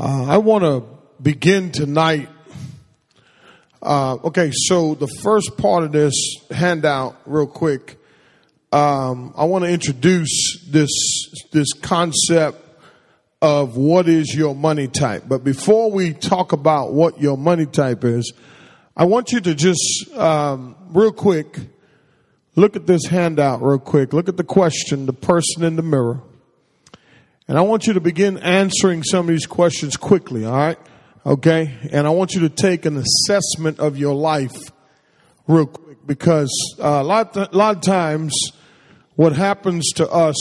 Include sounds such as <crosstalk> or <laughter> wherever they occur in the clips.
Uh, I want to begin tonight. Uh, okay, so the first part of this handout, real quick, um, I want to introduce this this concept of what is your money type. But before we talk about what your money type is, I want you to just um, real quick look at this handout real quick. Look at the question, the person in the mirror. And I want you to begin answering some of these questions quickly, all right? Okay? And I want you to take an assessment of your life real quick because uh, a, lot, a lot of times what happens to us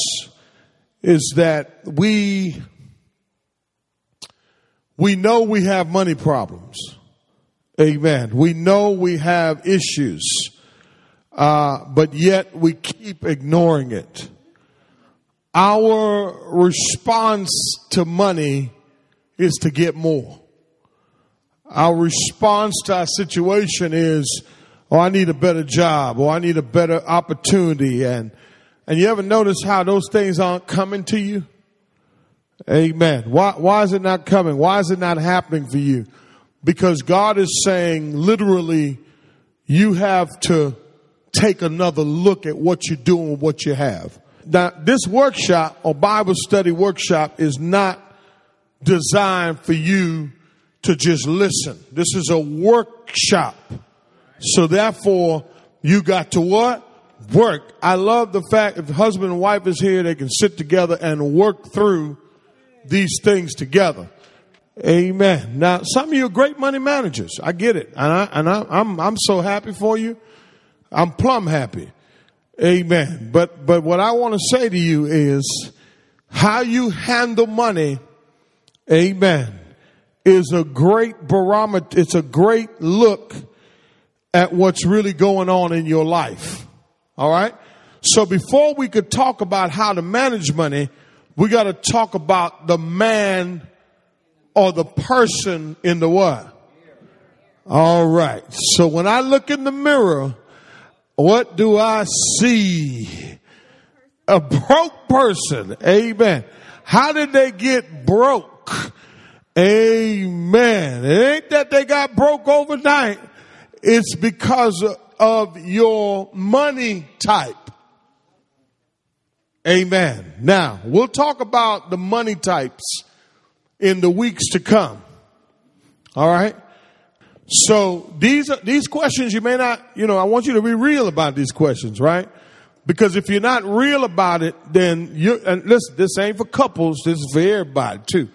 is that we we know we have money problems. Amen. We know we have issues, uh, but yet we keep ignoring it. Our response to money is to get more. Our response to our situation is, oh, I need a better job, or I need a better opportunity. And, and you ever notice how those things aren't coming to you? Amen. Why, why is it not coming? Why is it not happening for you? Because God is saying literally, you have to take another look at what you're doing, what you have. Now, this workshop or Bible study workshop is not designed for you to just listen. This is a workshop. So therefore, you got to what? Work. I love the fact if husband and wife is here, they can sit together and work through these things together. Amen. Now, some of you are great money managers. I get it. And, I, and I, I'm, I'm so happy for you. I'm plumb happy. Amen. But, but what I want to say to you is how you handle money, amen, is a great barometer. It's a great look at what's really going on in your life. All right. So before we could talk about how to manage money, we got to talk about the man or the person in the what? All right. So when I look in the mirror, what do I see? A broke person. Amen. How did they get broke? Amen. It ain't that they got broke overnight. It's because of your money type. Amen. Now, we'll talk about the money types in the weeks to come. All right. So these are, these questions you may not, you know, I want you to be real about these questions, right? Because if you're not real about it, then you and listen, this ain't for couples, this is for everybody too.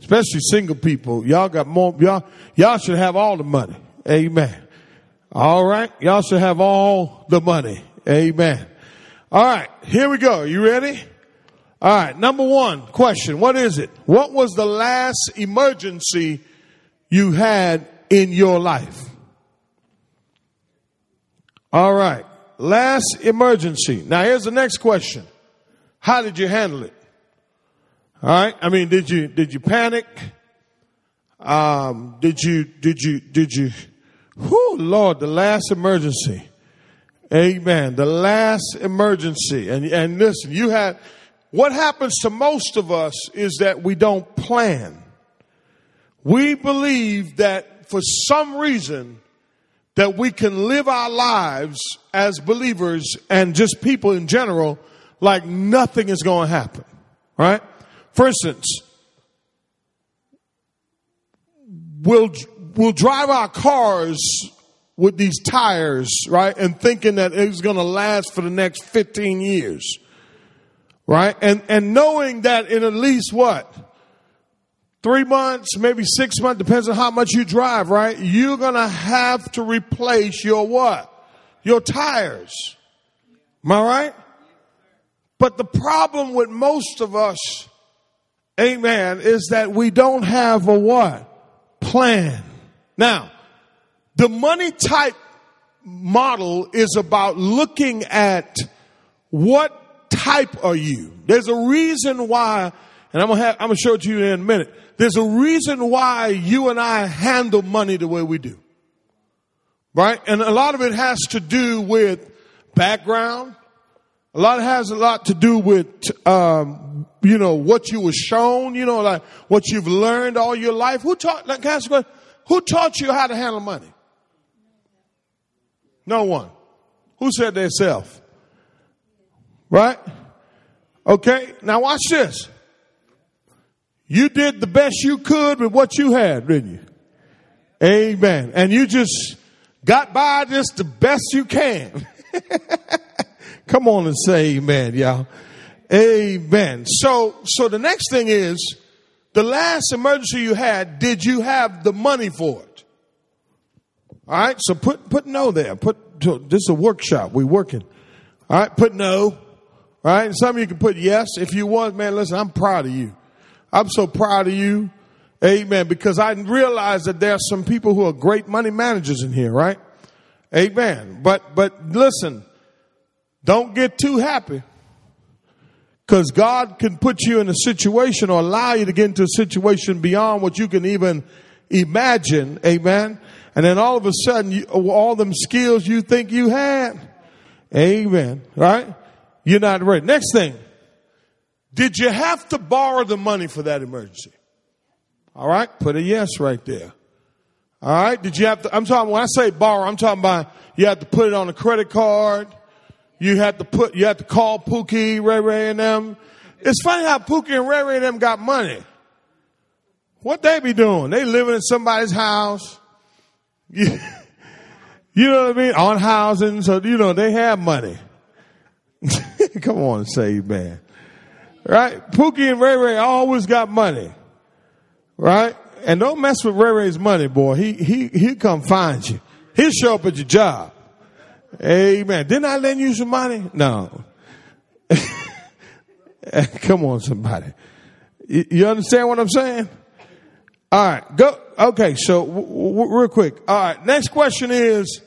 Especially single people. Y'all got more y'all y'all should have all the money. Amen. All right? Y'all should have all the money. Amen. All right, here we go. You ready? All right, number one question. What is it? What was the last emergency you had in your life? All right. Last emergency. Now here's the next question. How did you handle it? All right. I mean, did you, did you panic? Um, did you, did you, did you, whoo, Lord, the last emergency. Amen. The last emergency. And, and listen, you had, what happens to most of us is that we don't plan. We believe that for some reason that we can live our lives as believers and just people in general like nothing is going to happen. Right? For instance, we'll, we'll drive our cars with these tires, right? And thinking that it's going to last for the next 15 years. Right? And, and knowing that in at least what? Three months, maybe six months, depends on how much you drive, right? You're gonna have to replace your what? Your tires. Am I right? But the problem with most of us, amen, is that we don't have a what? Plan. Now, the money type model is about looking at what type are you. There's a reason why, and I'm gonna have, I'm gonna show it to you in a minute. There's a reason why you and I handle money the way we do. Right? And a lot of it has to do with background. A lot has a lot to do with, um, you know, what you were shown, you know, like what you've learned all your life. Who taught, like, who taught you how to handle money? No one. Who said they self? Right? Okay, now watch this. You did the best you could with what you had, didn't you? Amen. And you just got by just the best you can. <laughs> Come on and say amen, y'all. Amen. So, so the next thing is, the last emergency you had, did you have the money for it? All right. So put, put no there. Put, this is a workshop. We working. All right. Put no. All right. And some of you can put yes. If you want, man, listen, I'm proud of you. I'm so proud of you. Amen. Because I realize that there are some people who are great money managers in here, right? Amen. But, but listen, don't get too happy. Because God can put you in a situation or allow you to get into a situation beyond what you can even imagine. Amen. And then all of a sudden, you, all them skills you think you had. Amen. Right? You're not ready. Next thing. Did you have to borrow the money for that emergency? All right. Put a yes right there. All right. Did you have to, I'm talking, when I say borrow, I'm talking about you have to put it on a credit card. You had to put, you had to call Pookie, Ray Ray and them. It's funny how Pookie and Ray Ray and them got money. What they be doing? They living in somebody's house. You, <laughs> you know what I mean? On housing. So, you know, they have money. <laughs> Come on, say man. Right? Pookie and Ray Ray always got money. Right? And don't mess with Ray Ray's money, boy. He, he, he'll come find you. He'll show up at your job. Amen. Didn't I lend you some money? No. <laughs> Come on, somebody. You understand what I'm saying? All right, go. Okay, so w- w- real quick. All right, next question is,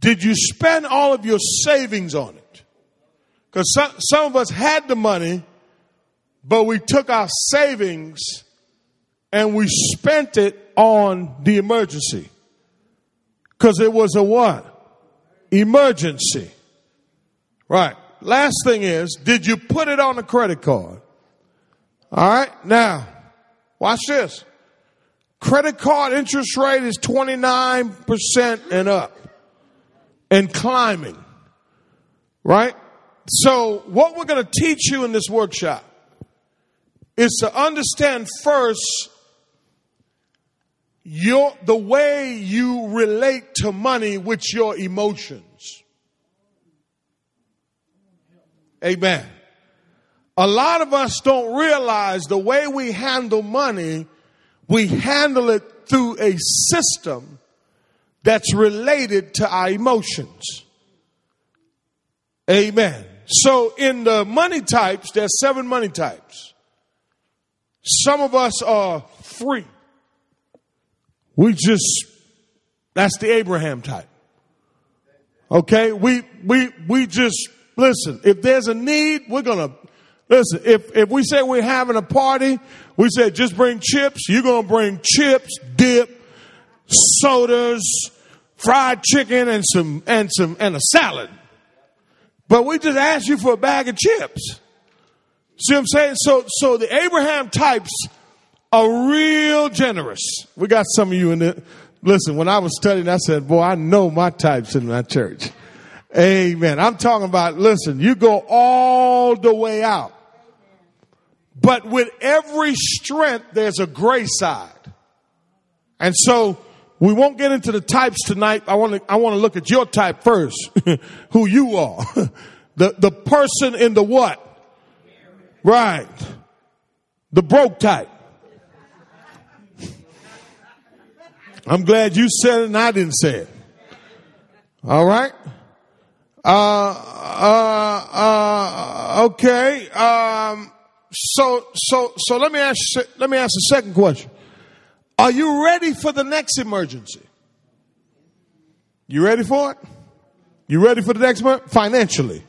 did you spend all of your savings on it? Because some, some of us had the money, but we took our savings and we spent it on the emergency. Because it was a what? emergency. Right. Last thing is, did you put it on a credit card? All right. Now, watch this. Credit card interest rate is 29% and up and climbing. Right? So what we're going to teach you in this workshop is to understand first your, the way you relate to money with your emotions. Amen. A lot of us don't realize the way we handle money, we handle it through a system that's related to our emotions. Amen. So in the money types, there's seven money types. Some of us are free. We just, that's the Abraham type. Okay? We, we, we just, listen, if there's a need, we're gonna, listen, if, if we say we're having a party, we say just bring chips, you're gonna bring chips, dip, sodas, fried chicken, and some, and some, and a salad. But we just ask you for a bag of chips. See what I'm saying? So, so the Abraham types are real generous. We got some of you in it. Listen, when I was studying, I said, boy, I know my types in my church. Amen. I'm talking about, listen, you go all the way out. But with every strength, there's a gray side. And so we won't get into the types tonight. I want to, I want to look at your type first, <laughs> who you are. <laughs> the, the person in the what? Right. The broke type. I'm glad you said it and I didn't say it. All right. Uh, uh, uh, okay. Um, so, so, so let me ask, let me ask a second question. Are you ready for the next emergency? You ready for it? You ready for the next one? Financially.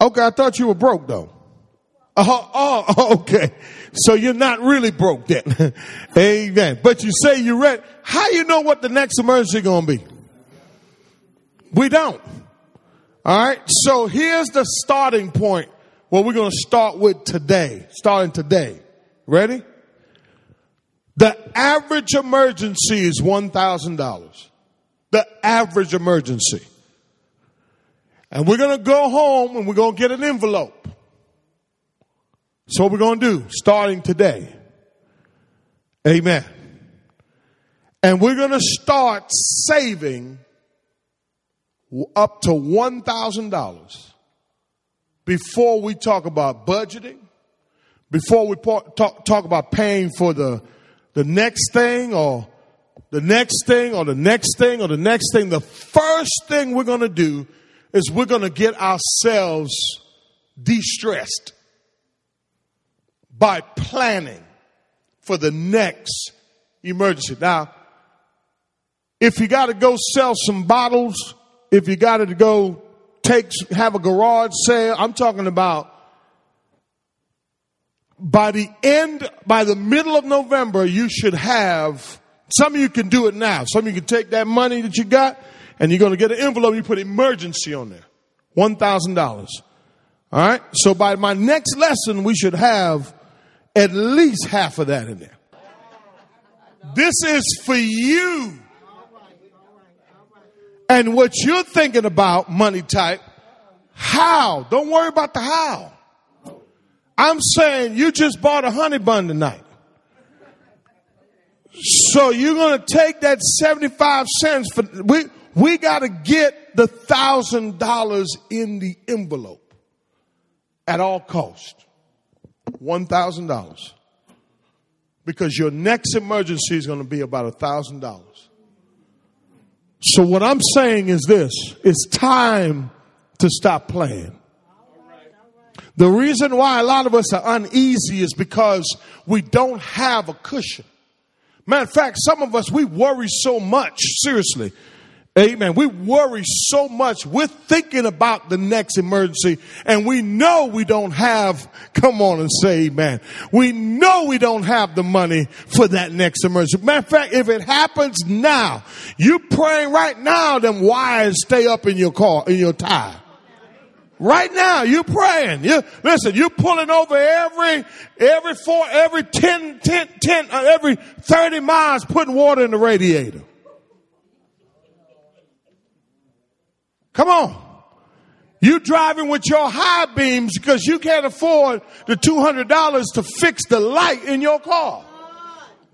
Okay, I thought you were broke though. Oh, oh, oh, okay. So you're not really broke then. <laughs> Amen. But you say you're ready. How you know what the next emergency gonna be? We don't. All right. So here's the starting point. What we're going to start with today, starting today. Ready? The average emergency is $1,000. The average emergency. And we're going to go home and we're going to get an envelope. So what we're going to do starting today. Amen. And we're going to start saving up to $1,000 before we talk about budgeting, before we talk, talk about paying for the, the next thing or the next thing or the next thing or the next thing. The first thing we're going to do is we're going to get ourselves de-stressed by planning for the next emergency. Now, if you got to go sell some bottles, if you got to go take, have a garage sale, I'm talking about by the end, by the middle of November, you should have, some of you can do it now. Some of you can take that money that you got and you're going to get an envelope, you put emergency on there. $1,000. All right. So by my next lesson, we should have at least half of that in there. This is for you. And what you're thinking about, money type, how? Don't worry about the how. I'm saying you just bought a honey bun tonight. So you're going to take that 75 cents for, we, we got to get the thousand dollars in the envelope at all cost. $1,000. Because your next emergency is going to be about a thousand dollars. So what I'm saying is this, it's time to stop playing. The reason why a lot of us are uneasy is because we don't have a cushion. Matter of fact, some of us, we worry so much, seriously, Amen. We worry so much. We're thinking about the next emergency and we know we don't have, come on and say amen. We know we don't have the money for that next emergency. Matter of fact, if it happens now, you praying right now, them wires stay up in your car, in your tire. Right now, you praying. You, listen, you pulling over every, every four, every 10, 10, 10, uh, every 30 miles putting water in the radiator. Come on. You driving with your high beams because you can't afford the $200 to fix the light in your car.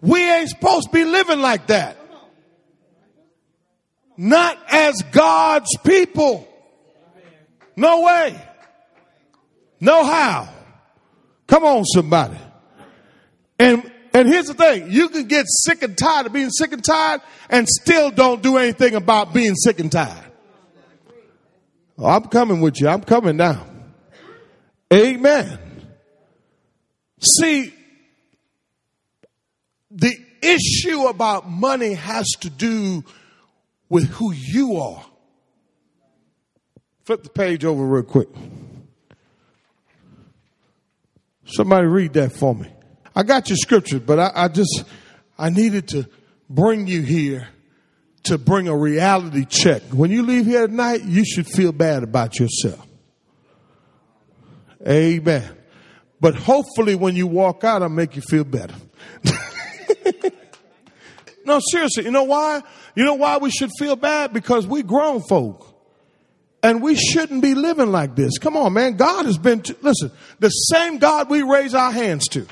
We ain't supposed to be living like that. Not as God's people. No way. No how. Come on, somebody. And and here's the thing, you can get sick and tired of being sick and tired and still don't do anything about being sick and tired. I'm coming with you. I'm coming now. Amen. See, the issue about money has to do with who you are. Flip the page over real quick. Somebody read that for me. I got your scriptures, but I, I just, I needed to bring you here to bring a reality check. When you leave here at night, you should feel bad about yourself. Amen. But hopefully when you walk out, I'll make you feel better. <laughs> no, seriously, you know why? You know why we should feel bad? Because we grown folk. And we shouldn't be living like this. Come on, man. God has been, to, listen, the same God we raise our hands to.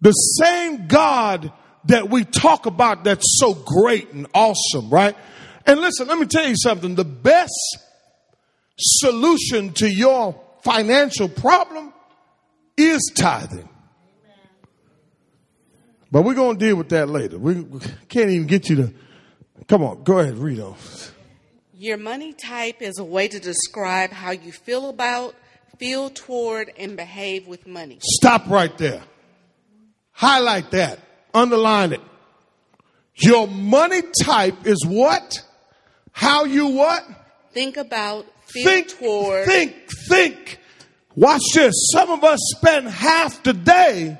The same God that we talk about that's so great and awesome, right? And listen, let me tell you something. The best solution to your financial problem is tithing. But we're going to deal with that later. We can't even get you to. Come on, go ahead, read on. Your money type is a way to describe how you feel about, feel toward, and behave with money. Stop right there. Highlight that. Underline it. Your money type is what? How you what? Think about, feel think, toward. Think, think. Watch this. Some of us spend half the day.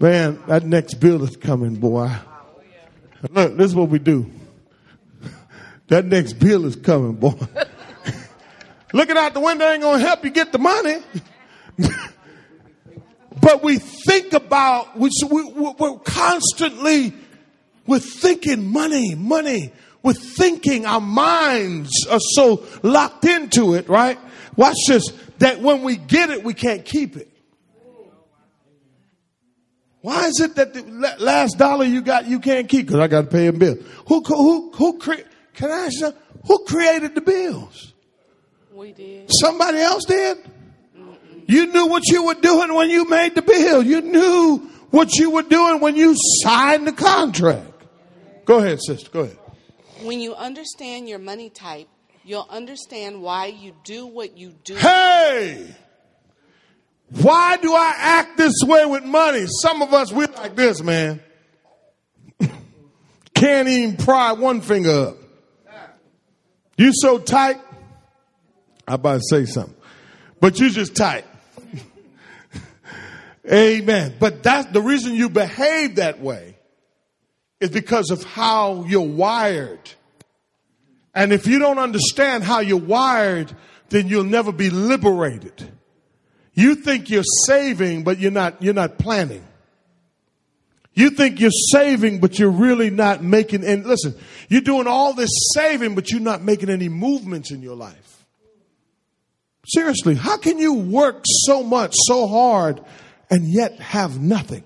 Man, that next bill is coming, boy. Look, this is what we do. That next bill is coming, boy. <laughs> Looking out the window ain't gonna help you get the money. <laughs> but we think about, we, we're constantly, we're thinking money, money. We're thinking our minds are so locked into it, right? Watch this, that when we get it, we can't keep it. Why is it that the last dollar you got you can't keep? Because I got to pay a bill. Who who who cre- can I ask you, who created the bills? We did. Somebody else did. You knew what you were doing when you made the bill. You knew what you were doing when you signed the contract. Go ahead, sister. Go ahead. When you understand your money type, you'll understand why you do what you do. Hey! Why do I act this way with money? Some of us, we're like this, man. <laughs> Can't even pry one finger up. You so tight. I about to say something, but you just tight. Amen. But that's the reason you behave that way is because of how you're wired. And if you don't understand how you're wired, then you'll never be liberated. You think you're saving, but you're not, you're not planning. You think you're saving, but you're really not making, and listen, you're doing all this saving, but you're not making any movements in your life. Seriously, how can you work so much, so hard, and yet have nothing?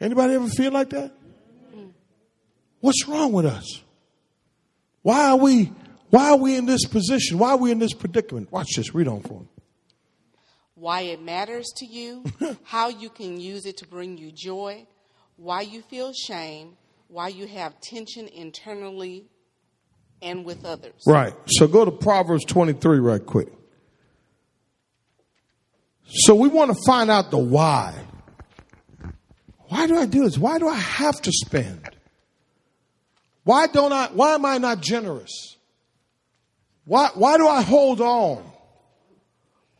Anybody ever feel like that? What's wrong with us? Why are we why are we in this position? Why are we in this predicament? Watch this. Read on for me. Why it matters to you, <laughs> how you can use it to bring you joy, why you feel shame, why you have tension internally and with others. Right. So go to Proverbs 23 right quick. So we want to find out the why. Why do I do this? Why do I have to spend? Why don't I why am I not generous? Why, why do I hold on?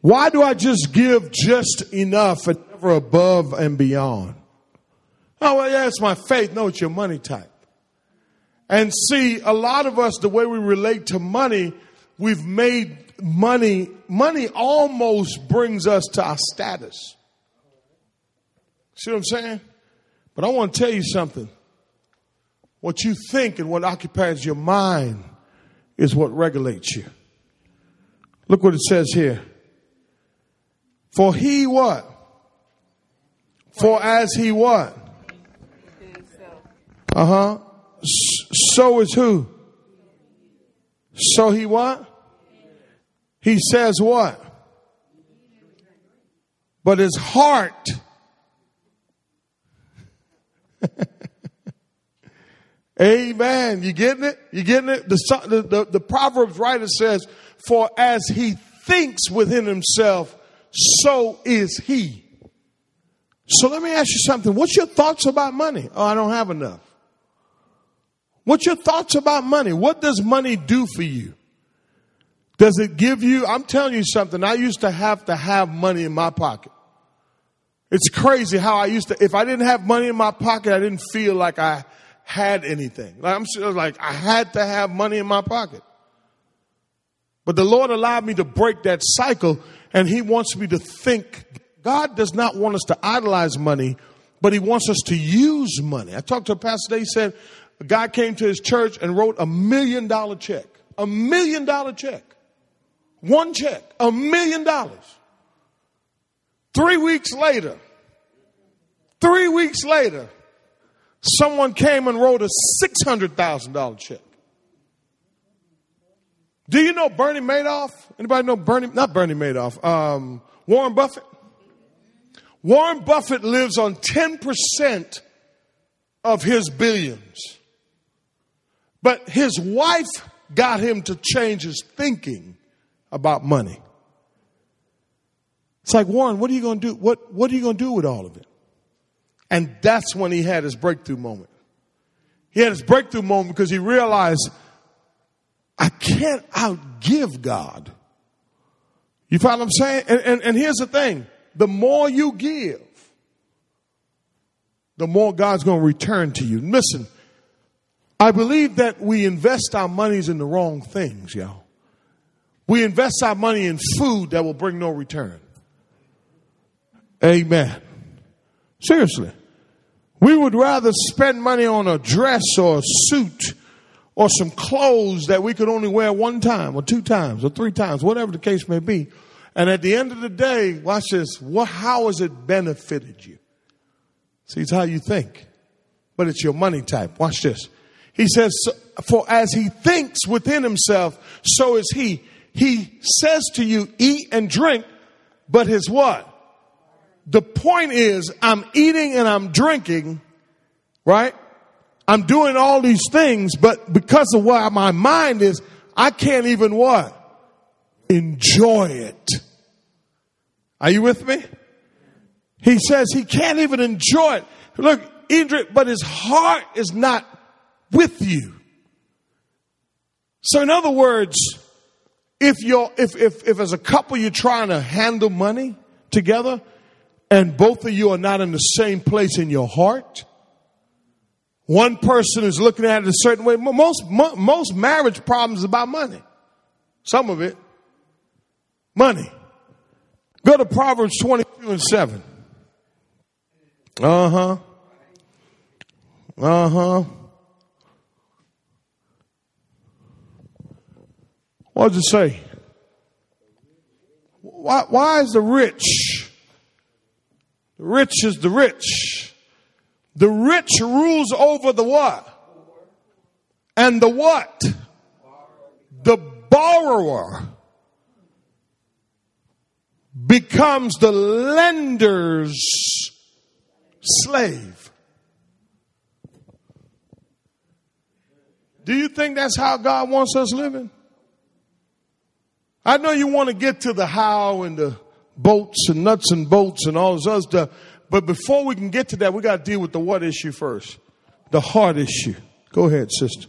Why do I just give just enough and never above and beyond? Oh, well, yeah, it's my faith. No, it's your money type. And see, a lot of us, the way we relate to money, we've made money, money almost brings us to our status. See what I'm saying? But I want to tell you something. What you think and what occupies your mind is what regulates you. Look what it says here. For he what? For as he what? Uh huh. So is who? So he what? He says what? But his heart <laughs> Amen. You getting it? You getting it? The, the, the, the Proverbs writer says, For as he thinks within himself, so is he. So let me ask you something. What's your thoughts about money? Oh, I don't have enough. What's your thoughts about money? What does money do for you? Does it give you, I'm telling you something, I used to have to have money in my pocket. It's crazy how I used to, if I didn't have money in my pocket, I didn't feel like I had anything. Like I'm like I had to have money in my pocket. But the Lord allowed me to break that cycle and he wants me to think God does not want us to idolize money, but he wants us to use money. I talked to a pastor today, he said a guy came to his church and wrote a million dollar check. A million dollar check. One check. A million dollars. Three weeks later, three weeks later, someone came and wrote a $600,000 check. Do you know Bernie Madoff? Anybody know Bernie? Not Bernie Madoff. Um, Warren Buffett. Warren Buffett lives on 10% of his billions. But his wife got him to change his thinking about money. It's like, Warren, what are you going to do? What, what are you going to do with all of it? And that's when he had his breakthrough moment. He had his breakthrough moment because he realized, I can't outgive God. You follow what I'm saying? And, and, and here's the thing the more you give, the more God's going to return to you. Listen, I believe that we invest our monies in the wrong things, y'all. We invest our money in food that will bring no return. Amen. Seriously. We would rather spend money on a dress or a suit or some clothes that we could only wear one time or two times or three times, whatever the case may be. And at the end of the day, watch this, what, how has it benefited you? See, it's how you think, but it's your money type. Watch this. He says, for as he thinks within himself, so is he. He says to you, eat and drink, but his what? The point is, I'm eating and I'm drinking, right? I'm doing all these things, but because of where my mind is, I can't even what? Enjoy it. Are you with me? He says he can't even enjoy it. Look, Idris, but his heart is not with you. So in other words, if you're, if, if, if as a couple you're trying to handle money together and both of you are not in the same place in your heart, one person is looking at it a certain way. Most, most marriage problems about money. Some of it. Money. Go to Proverbs 22 and 7. Uh huh. Uh huh. What does it say? Why, why is the rich? The rich is the rich. The rich rules over the what? And the what? The borrower becomes the lender's slave. Do you think that's how God wants us living? I know you want to get to the how and the bolts and nuts and bolts and all this other stuff, but before we can get to that, we got to deal with the what issue first. The heart issue. Go ahead, sister.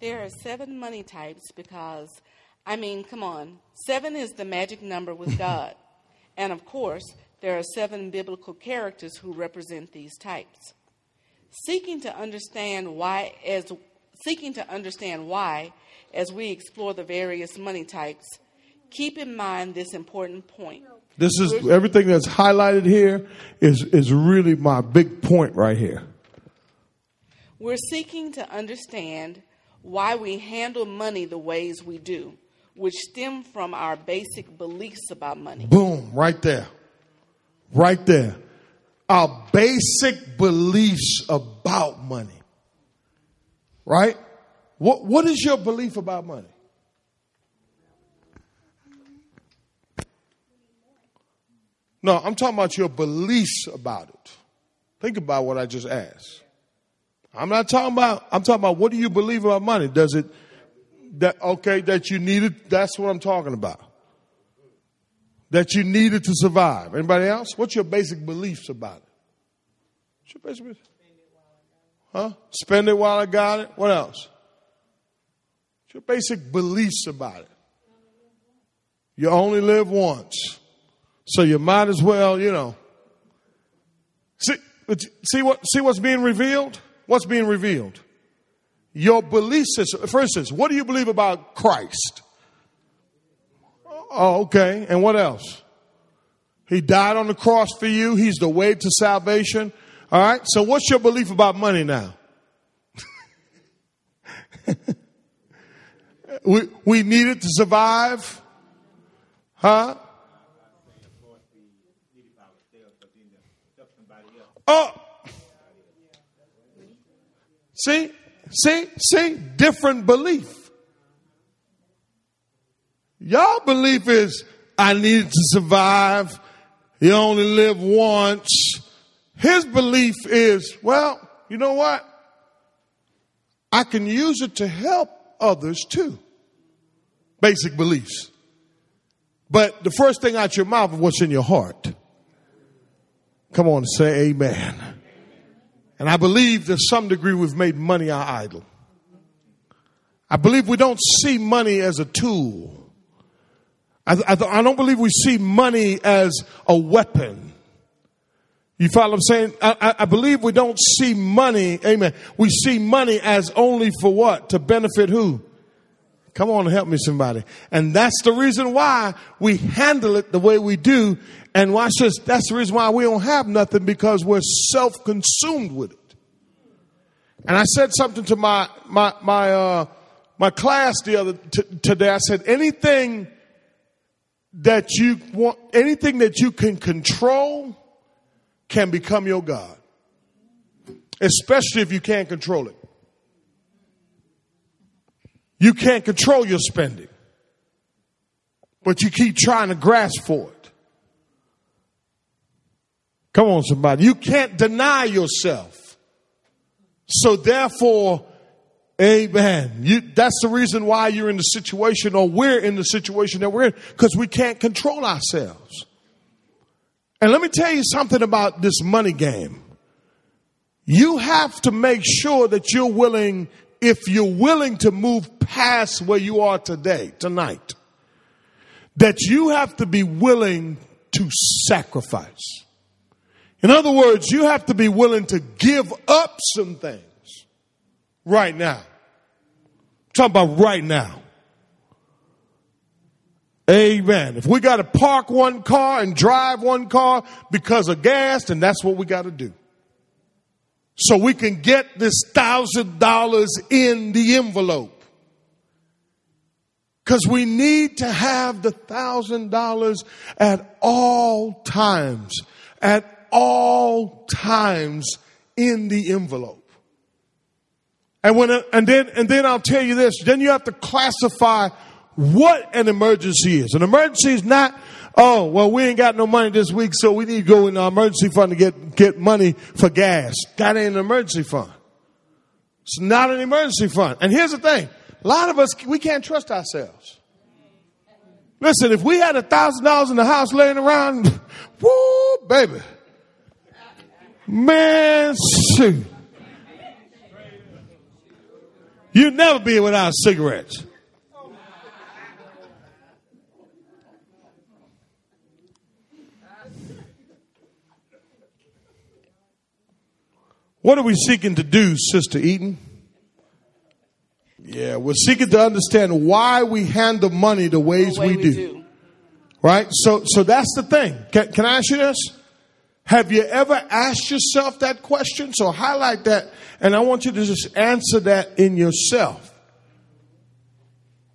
There are seven money types because, I mean, come on. Seven is the magic number with <laughs> God. and of course, there are seven biblical characters who represent these types. Seeking to understand why, as seeking to understand why, as we explore the various money types, keep in mind this important point. This is everything that's highlighted here is, is really my big point right here. We're seeking to understand why we handle money the ways we do, which stem from our basic beliefs about money. Boom, right there. Right there. Our basic beliefs about money. Right? What, what is your belief about money? No, I'm talking about your beliefs about it. Think about what I just asked. I'm not talking about, I'm talking about what do you believe about money? Does it, that, okay, that you need it, that's what I'm talking about. That you need it to survive. Anybody else? What's your basic beliefs about it? What's your basic beliefs? Huh? Spend it while I got it. What else? Your basic beliefs about it? You only live once. So you might as well, you know. See, see what, see what's being revealed? What's being revealed? Your belief system. For instance, what do you believe about Christ? Oh, okay. And what else? He died on the cross for you. He's the way to salvation. All right. So what's your belief about money now? <laughs> we, we need it to survive. Huh? Oh. See, see, see, different belief. Y'all belief is, I need to survive. You only live once. His belief is, well, you know what? I can use it to help others too. Basic beliefs. But the first thing out your mouth is what's in your heart. Come on, say amen. And I believe to some degree we've made money our idol. I believe we don't see money as a tool. I, I, I don't believe we see money as a weapon. You follow what I'm saying? I, I, I believe we don't see money, amen. We see money as only for what? To benefit who? Come on, help me somebody. And that's the reason why we handle it the way we do. And watch this. That's the reason why we don't have nothing because we're self-consumed with it. And I said something to my, my, my, uh, my class the other, t- today. I said, anything that you want, anything that you can control, can become your God, especially if you can't control it. You can't control your spending, but you keep trying to grasp for it. Come on, somebody. You can't deny yourself. So therefore, amen. You, that's the reason why you're in the situation or we're in the situation that we're in because we can't control ourselves. And let me tell you something about this money game. You have to make sure that you're willing, if you're willing to move past where you are today, tonight, that you have to be willing to sacrifice. In other words, you have to be willing to give up some things right now. I'm talking about right now. Amen. If we got to park one car and drive one car because of gas, then that's what we got to do. So we can get this thousand dollars in the envelope. Because we need to have the thousand dollars at all times. At all times in the envelope. And when, and then, and then I'll tell you this, then you have to classify what an emergency is. An emergency is not, oh, well, we ain't got no money this week, so we need to go in our emergency fund to get, get money for gas. That ain't an emergency fund. It's not an emergency fund. And here's the thing. A lot of us, we can't trust ourselves. Listen, if we had a thousand dollars in the house laying around, <laughs> whoo, baby. Man, shoot. You'd never be without cigarettes. What are we seeking to do, Sister Eaton? Yeah, we're seeking to understand why we handle money the ways The way we, we do. do. Right? So, so that's the thing. Can, can I ask you this? Have you ever asked yourself that question? So highlight that, and I want you to just answer that in yourself.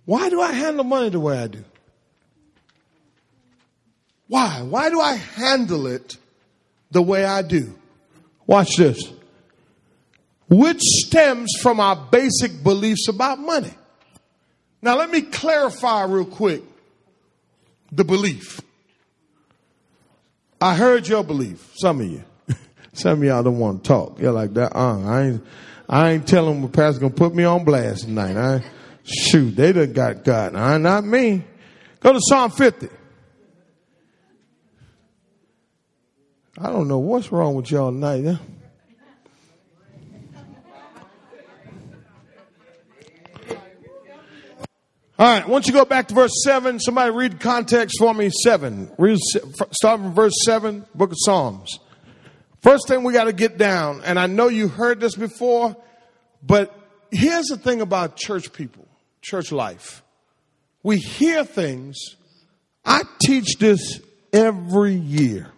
Why do I handle money the way I do? Why? Why do I handle it the way I do? Watch this. Which stems from our basic beliefs about money. Now, let me clarify real quick the belief. I heard your belief, some of you. <laughs> some of y'all don't want to talk. You're like that. Uh, I ain't, I ain't telling the pastor gonna put me on blast tonight. I, shoot, they done got God. Uh, not me. Go to Psalm 50. I don't know what's wrong with y'all tonight. Huh? All right, once you go back to verse 7, somebody read context for me. 7. Read, start from verse 7, book of Psalms. First thing we got to get down, and I know you heard this before, but here's the thing about church people, church life. We hear things. I teach this every year.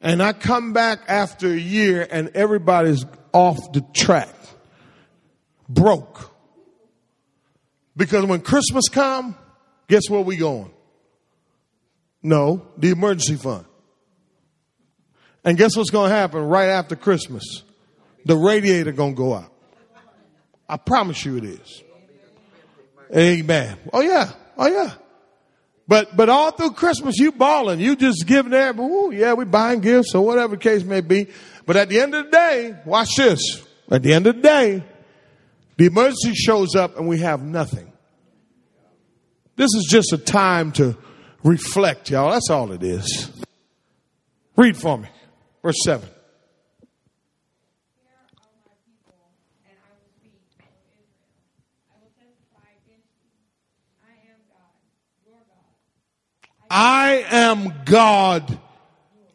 And I come back after a year and everybody's off the track, broke. Because when Christmas come, guess where we going? No, the emergency fund. And guess what's going to happen right after Christmas? The radiator going to go out. I promise you it is. Amen. Oh yeah. Oh yeah. But but all through Christmas you balling. You just giving there. Ooh, yeah, we buying gifts or whatever the case may be. But at the end of the day, watch this. At the end of the day, the emergency shows up and we have nothing. This is just a time to reflect, y'all. That's all it is. Read for me. Verse 7. I am God,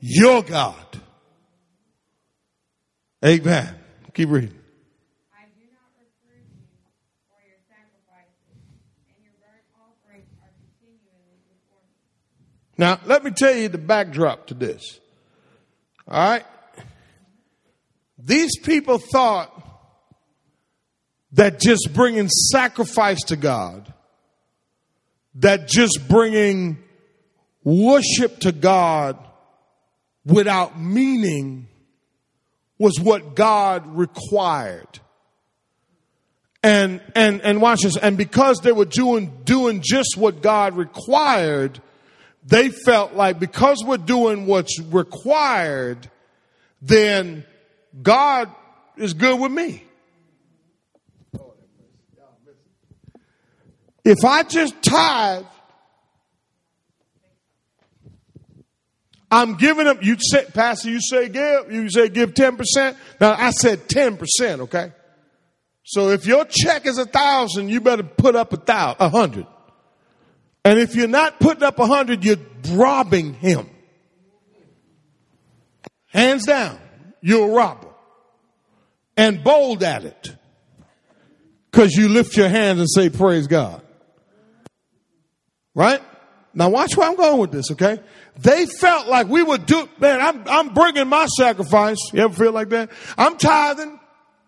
your God. Amen. Keep reading. I do not reprove you for your sacrifices, and your burnt offerings are continually before me. Now, let me tell you the backdrop to this. All right? These people thought that just bringing sacrifice to God, that just bringing worship to God without meaning was what God required. And, and, and watch this. And because they were doing, doing just what God required, they felt like because we're doing what's required, then God is good with me. If I just tithe, I'm giving up. You say, Pastor, you say give. You say give 10%. Now I said 10%, okay? So if your check is a thousand, you better put up a thousand, a hundred. And if you're not putting up a hundred, you're robbing him. Hands down, you're a robber. And bold at it. Cause you lift your hands and say, praise God. Right? Now watch where I'm going with this, okay? They felt like we would do, man, I'm, I'm bringing my sacrifice. You ever feel like that? I'm tithing,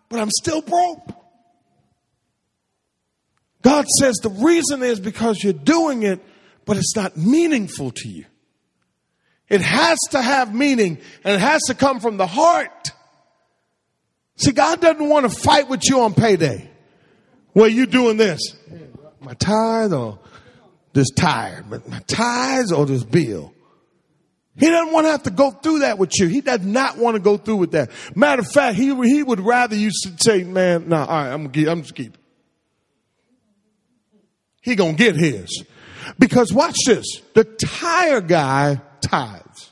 but I'm still broke. God says the reason is because you're doing it, but it's not meaningful to you. It has to have meaning and it has to come from the heart. See, God doesn't want to fight with you on payday. Where you doing this? My tithe or this tire, but my tithes or this bill. He doesn't want to have to go through that with you. He does not want to go through with that. Matter of fact, he, he would rather you say, man, no, nah, all right, I'm I'm just keep. He gonna get his. Because watch this. The tire guy tithes.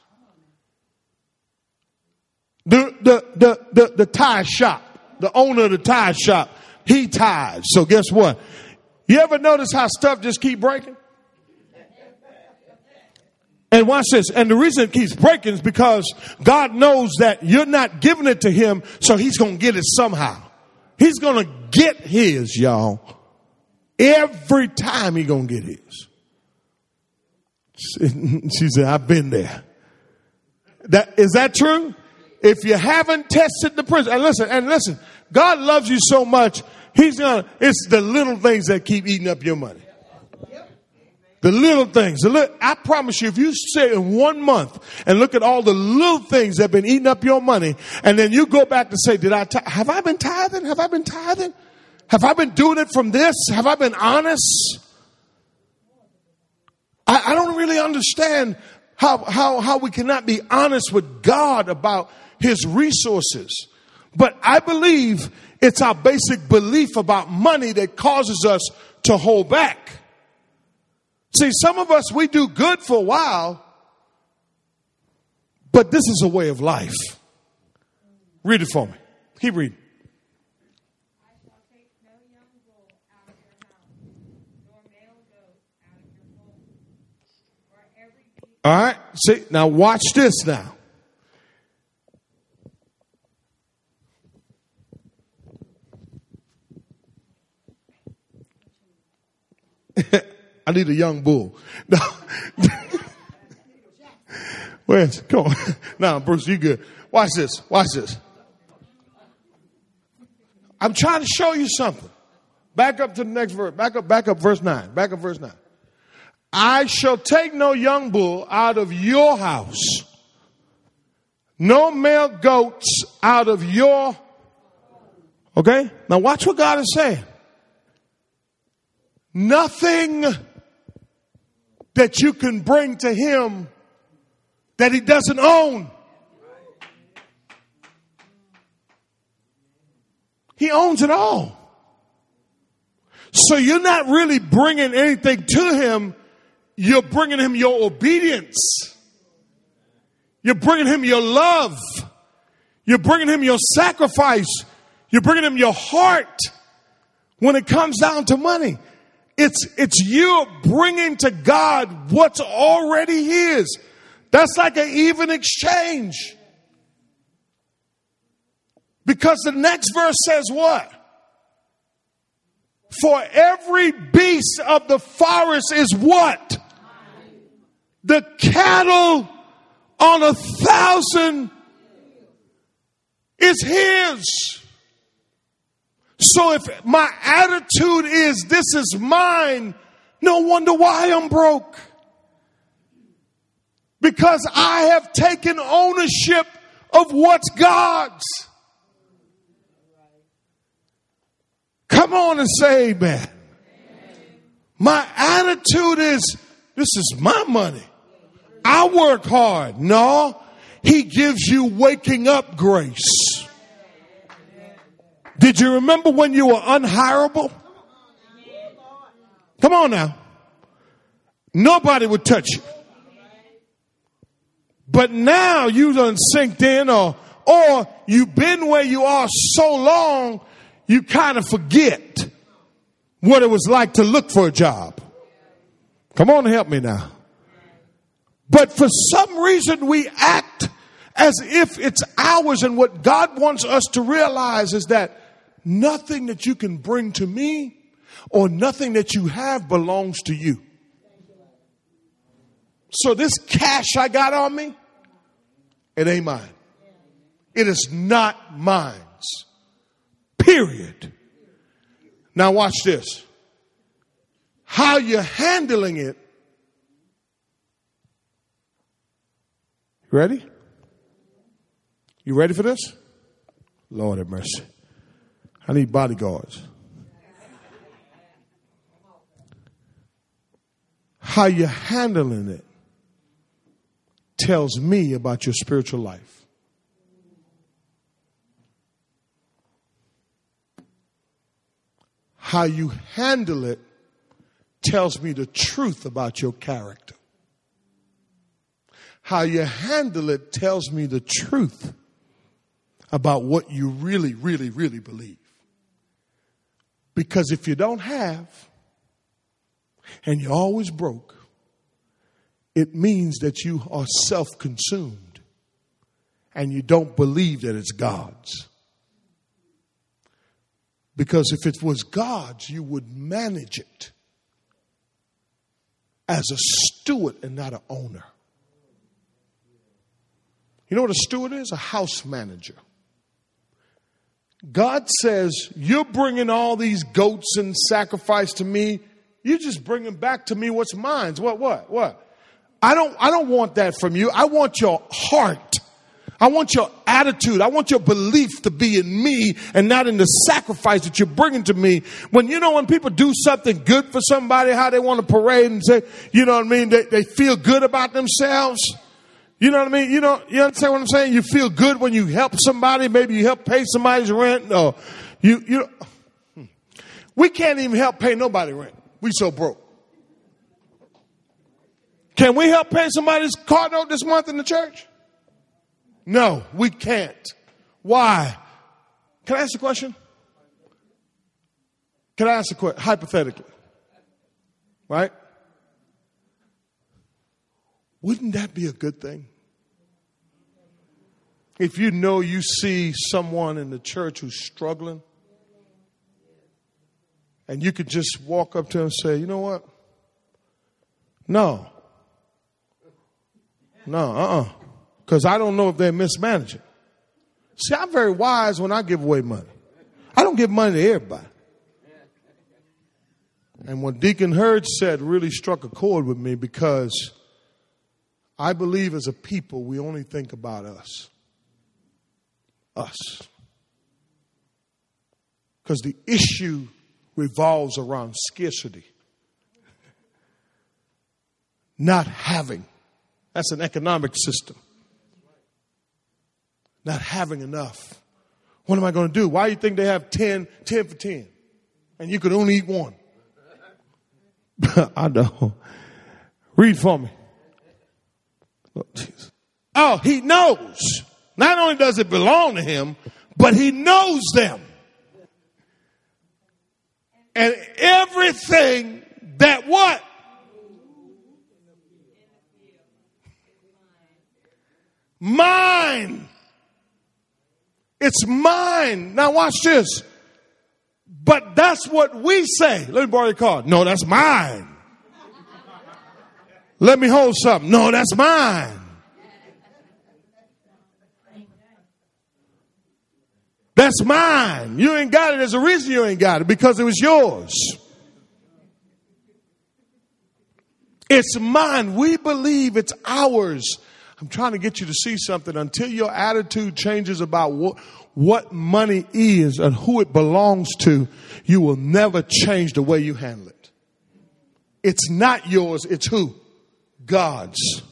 The, the, the, the, the tire shop, the owner of the tire shop, he tithes. So guess what? You ever notice how stuff just keep breaking? And watch this. And the reason it keeps breaking is because God knows that you're not giving it to him, so he's going to get it somehow. He's going to get his, y'all. Every time he to get his. <laughs> She said, I've been there. That, is that true? If you haven't tested the prison, and listen, and listen, God loves you so much, he's gonna, it's the little things that keep eating up your money. The little things. The I promise you, if you sit in one month and look at all the little things that have been eating up your money, and then you go back to say, did I, t- have I been tithing? Have I been tithing? Have I been doing it from this? Have I been honest? I, I don't really understand how, how, how we cannot be honest with God about his resources. But I believe it's our basic belief about money that causes us to hold back. See, some of us, we do good for a while, but this is a way of life. Read it for me. Keep reading. I shall take no young bull out of your house, nor male goat out of your fold. For every beast All right. See, now watch this now. <laughs> I need a young bull. <laughs> No. Where's, come on. <laughs> Now, Bruce, you good. Watch this. Watch this. I'm trying to show you something. Back up to the next verse. Back up, back up verse 9. Back up verse 9. I shall take no young bull out of your house, no male goats out of your. Okay? Now watch what God is saying. Nothing that you can bring to Him that He doesn't own. He owns it all. So you're not really bringing anything to Him you're bringing him your obedience. You're bringing him your love. You're bringing him your sacrifice. You're bringing him your heart. When it comes down to money, it's, it's you bringing to God what's already his. That's like an even exchange. Because the next verse says what? For every beast of the forest is what? The cattle on a thousand is his. So if my attitude is this is mine, no wonder why I'm broke. Because I have taken ownership of what's God's. Come on and say amen. My attitude is this is my money. I work hard. No, he gives you waking up grace. Did you remember when you were unhirable? Come on now. Nobody would touch you. But now you done sinked in or, or you've been where you are so long, you kind of forget what it was like to look for a job. Come on, help me now. But for some reason we act as if it's ours and what God wants us to realize is that nothing that you can bring to me or nothing that you have belongs to you. So this cash I got on me, it ain't mine. It is not mine. Period. Now watch this. How you're handling it. Ready? You ready for this? Lord have mercy. I need bodyguards. How you're handling it tells me about your spiritual life. How you handle it tells me the truth about your character. How you handle it tells me the truth about what you really, really, really believe. Because if you don't have, and you're always broke, it means that you are self consumed and you don't believe that it's God's. Because if it was God's, you would manage it as a steward and not an owner. You know what a steward is? A house manager. God says, You're bringing all these goats and sacrifice to me. You're just bringing back to me what's mine. What, what, what? I don't, I don't want that from you. I want your heart. I want your attitude. I want your belief to be in me and not in the sacrifice that you're bringing to me. When, you know, when people do something good for somebody, how they want to parade and say, you know what I mean? They, they feel good about themselves. You know what I mean? You know, you understand what I'm saying? You feel good when you help somebody. Maybe you help pay somebody's rent or you, you, we can't even help pay nobody rent. We so broke. Can we help pay somebody's car note this month in the church? No, we can't. Why? Can I ask a question? Can I ask a question? Hypothetically. Right? Wouldn't that be a good thing? If you know you see someone in the church who's struggling, and you could just walk up to them and say, you know what? No. No, uh uh Because I don't know if they're mismanaging. See, I'm very wise when I give away money. I don't give money to everybody. And what Deacon Hurd said really struck a chord with me because I believe as a people we only think about us. Us. Because the issue revolves around scarcity, not having. That's an economic system. Not having enough. What am I going to do? Why do you think they have 10, 10 for 10? And you could only eat one. <laughs> I know. Read for me. Oh, he knows. Not only does it belong to him, but he knows them. And everything that what? Mine It's mine. Now watch this. But that's what we say. Let me borrow your card. No, that's mine. Let me hold something. No, that's mine. That's mine. You ain't got it. There's a reason you ain't got it because it was yours. It's mine. We believe it's ours. I'm trying to get you to see something. Until your attitude changes about what, what money is and who it belongs to, you will never change the way you handle it. It's not yours, it's who? God's.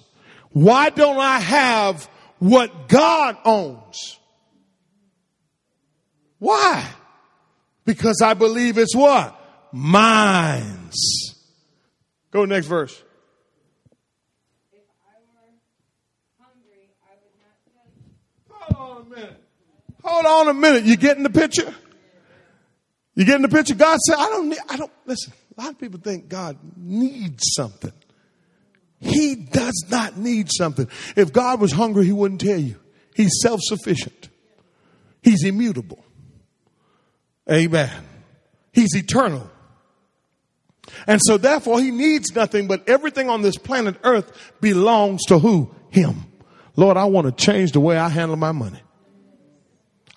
Why don't I have what God owns? Why? Because I believe it's what? Mine's. Go next verse. Hold on a minute. Hold on a minute. You getting the picture? You getting the picture? God said, I don't need, I don't, listen, a lot of people think God needs something. He does not need something. If God was hungry, He wouldn't tell you. He's self sufficient, He's immutable. Amen. He's eternal. And so therefore he needs nothing, but everything on this planet earth belongs to who? Him. Lord, I want to change the way I handle my money.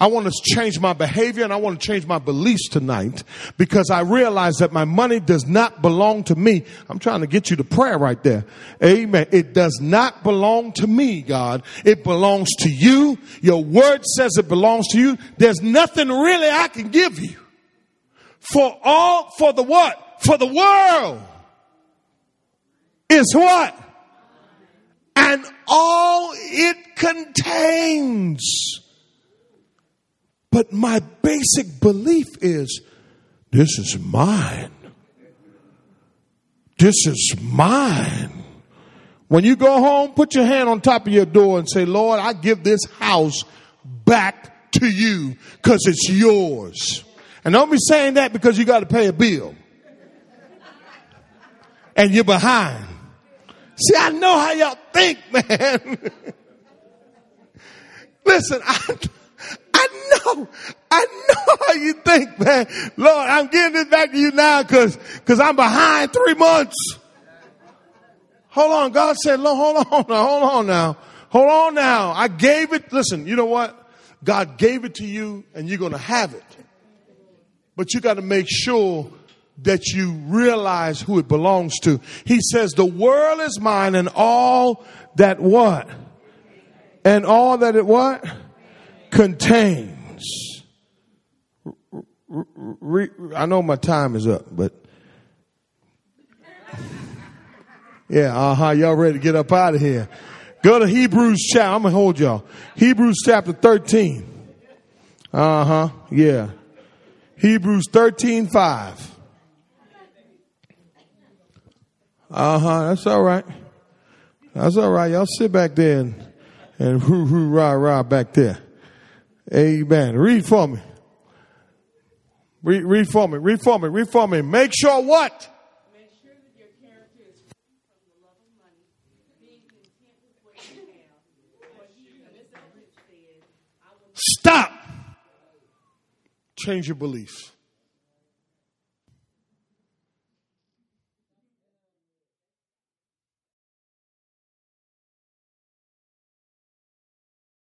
I want to change my behavior and I want to change my beliefs tonight because I realize that my money does not belong to me. I'm trying to get you to prayer right there. Amen. It does not belong to me, God. It belongs to you. Your word says it belongs to you. There's nothing really I can give you for all, for the what? For the world is what? And all it contains. But my basic belief is this is mine. This is mine. When you go home, put your hand on top of your door and say, Lord, I give this house back to you because it's yours. And don't be saying that because you got to pay a bill and you're behind. See, I know how y'all think, <laughs> man. Listen, I, know, I know how you think, man. Lord, I'm giving this back to you now because because I'm behind three months. Hold on, God said, Lord, hold on now, hold on now, hold on now. I gave it. Listen, you know what? God gave it to you, and you're going to have it. But you got to make sure that you realize who it belongs to. He says, the world is mine and all that what? And all that it what? Contains. I know my time is up, but <laughs> yeah, uh huh. Y'all ready to get up out of here? Go to Hebrews chapter. I'm gonna hold y'all. Hebrews chapter 13. Uh huh. Yeah. Hebrews 13, 5. Uh huh. That's all right. That's all right. Y'all sit back there and, and hoo hoo rah rah back there. Amen. Read for me. Read, read for me. Read for me. Read for me. Make sure what? Make sure that your character is free from the love of money, being content with what you have. For he, Miss Eldridge said, I will Stop. Change your beliefs.